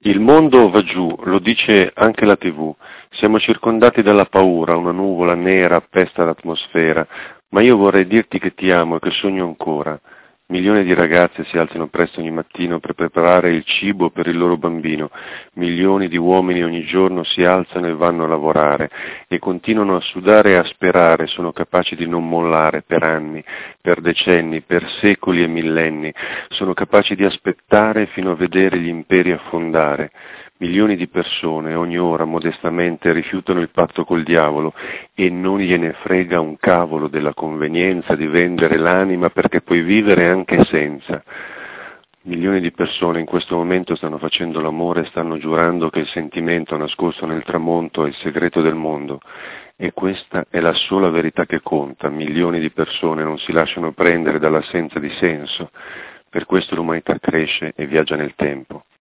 Il mondo va giù, lo dice anche la tv. Siamo circondati dalla paura, una nuvola nera appesta l'atmosfera, ma io vorrei dirti che ti amo e che sogno ancora. Milioni di ragazze si alzano presto ogni mattino per preparare il cibo per il loro bambino, milioni di uomini ogni giorno si alzano e vanno a lavorare e continuano a sudare e a sperare, sono capaci di non mollare per anni, per decenni, per secoli e millenni, sono capaci di aspettare fino a vedere gli imperi affondare. Milioni di persone ogni ora modestamente rifiutano il patto col diavolo e non gliene frega un cavolo della convenienza di vendere l'anima perché puoi vivere anche senza. Milioni di persone in questo momento stanno facendo l'amore e stanno giurando che il sentimento nascosto nel tramonto è il segreto del mondo e questa è la sola verità che conta. Milioni di persone non si lasciano prendere dall'assenza di senso, per questo l'umanità cresce e viaggia nel tempo.